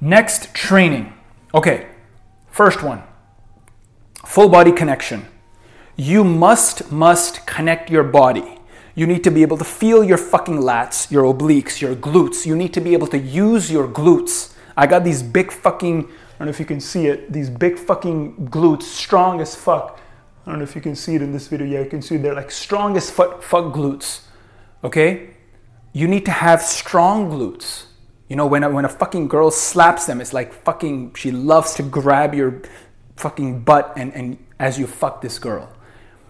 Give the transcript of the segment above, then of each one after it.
Next, training. Okay, first one full body connection. You must, must connect your body. You need to be able to feel your fucking lats, your obliques, your glutes. You need to be able to use your glutes. I got these big fucking, I don't know if you can see it, these big fucking glutes, strong as fuck. I don't know if you can see it in this video. Yeah, you can see they're like strong as fuck, fuck glutes. Okay? You need to have strong glutes. You know, when a, when a fucking girl slaps them, it's like fucking, she loves to grab your fucking butt and, and as you fuck this girl.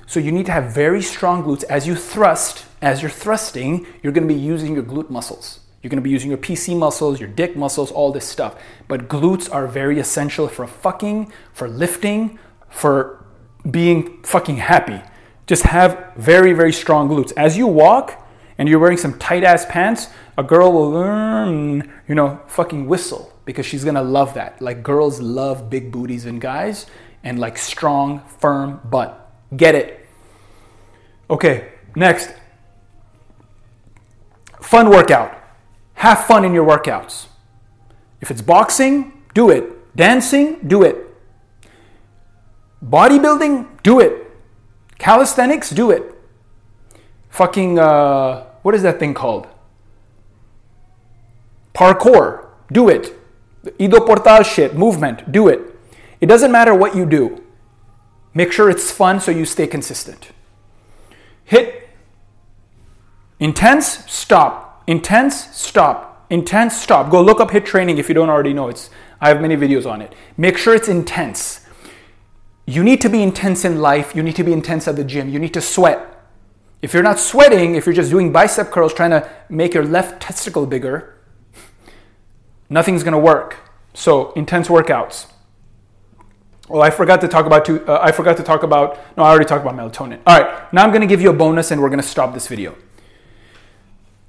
So you need to have very strong glutes. As you thrust, as you're thrusting, you're gonna be using your glute muscles. You're gonna be using your PC muscles, your dick muscles, all this stuff. But glutes are very essential for fucking, for lifting, for being fucking happy. Just have very, very strong glutes. As you walk and you're wearing some tight ass pants, a girl will, you know, fucking whistle because she's gonna love that. Like girls love big booties and guys and like strong, firm butt. Get it? Okay, next. Fun workout. Have fun in your workouts. If it's boxing, do it. Dancing, do it. Bodybuilding, do it. Calisthenics, do it. Fucking, uh, what is that thing called? Parkour, do it. Ido portal shit, movement, do it. It doesn't matter what you do. Make sure it's fun so you stay consistent. Hit intense, stop. Intense, stop. Intense, stop. Go look up HIIT training if you don't already know. It's I have many videos on it. Make sure it's intense. You need to be intense in life. You need to be intense at the gym. You need to sweat. If you're not sweating, if you're just doing bicep curls trying to make your left testicle bigger, nothing's to work. So, intense workouts. Oh, I forgot to talk about two, uh, I forgot to talk about no, I already talked about melatonin. All right, now I'm going to give you a bonus and we're going to stop this video.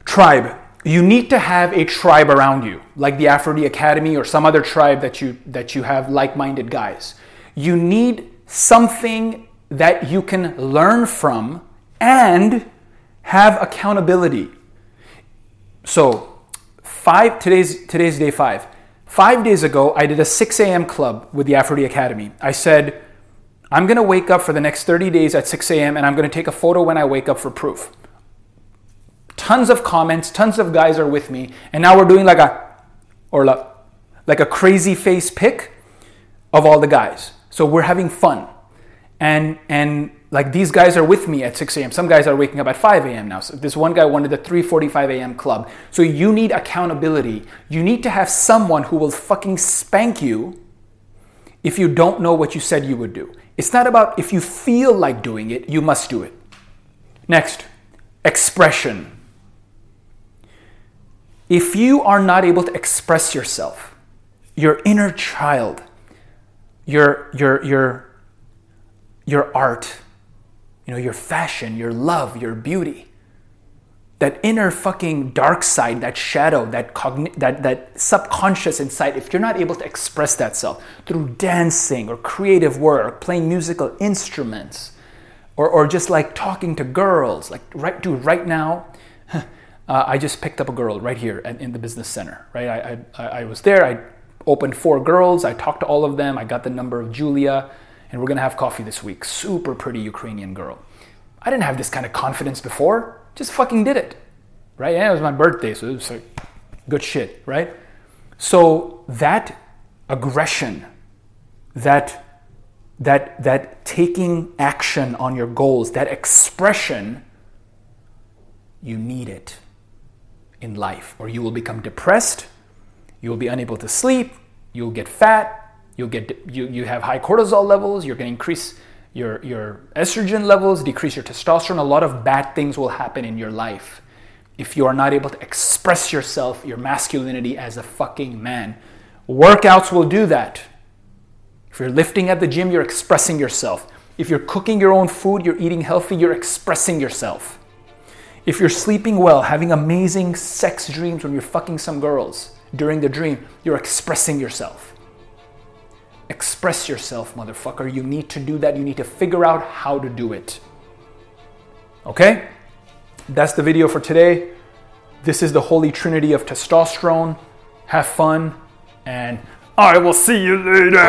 Tribe. You need to have a tribe around you, like the Aphro-D Academy or some other tribe that you that you have like-minded guys. You need something that you can learn from and have accountability. So, five today's today's day five. Five days ago, I did a 6 a.m. club with the Aphro-D Academy. I said, I'm gonna wake up for the next 30 days at 6 a.m. and I'm gonna take a photo when I wake up for proof. Tons of comments, tons of guys are with me, and now we're doing like a or like like a crazy face pic of all the guys. So we're having fun. And and like these guys are with me at 6 a.m. Some guys are waking up at 5 a.m. now. So this one guy wanted the 3:45 a.m. club. So you need accountability. You need to have someone who will fucking spank you if you don't know what you said you would do. It's not about if you feel like doing it, you must do it. Next, expression. If you are not able to express yourself, your inner child, your your your your art, you know, your fashion, your love, your beauty. That inner fucking dark side, that shadow, that, cogni- that, that subconscious inside, if you're not able to express that self through dancing or creative work, playing musical instruments, or, or just like talking to girls, like, right, dude, right now, uh, I just picked up a girl right here at, in the business center, right? I, I, I was there, I opened four girls, I talked to all of them, I got the number of Julia and we're gonna have coffee this week. Super pretty Ukrainian girl. I didn't have this kind of confidence before, just fucking did it, right? Yeah, it was my birthday, so it was like good shit, right? So that aggression, that that that taking action on your goals, that expression, you need it in life, or you will become depressed, you will be unable to sleep, you'll get fat, You'll get you, you have high cortisol levels, you're going to increase your, your estrogen levels, decrease your testosterone. A lot of bad things will happen in your life if you are not able to express yourself, your masculinity as a fucking man. Workouts will do that. If you're lifting at the gym, you're expressing yourself. If you're cooking your own food, you're eating healthy, you're expressing yourself. If you're sleeping well, having amazing sex dreams when you're fucking some girls during the dream, you're expressing yourself. Express yourself, motherfucker. You need to do that. You need to figure out how to do it. Okay? That's the video for today. This is the holy trinity of testosterone. Have fun and I will see you later.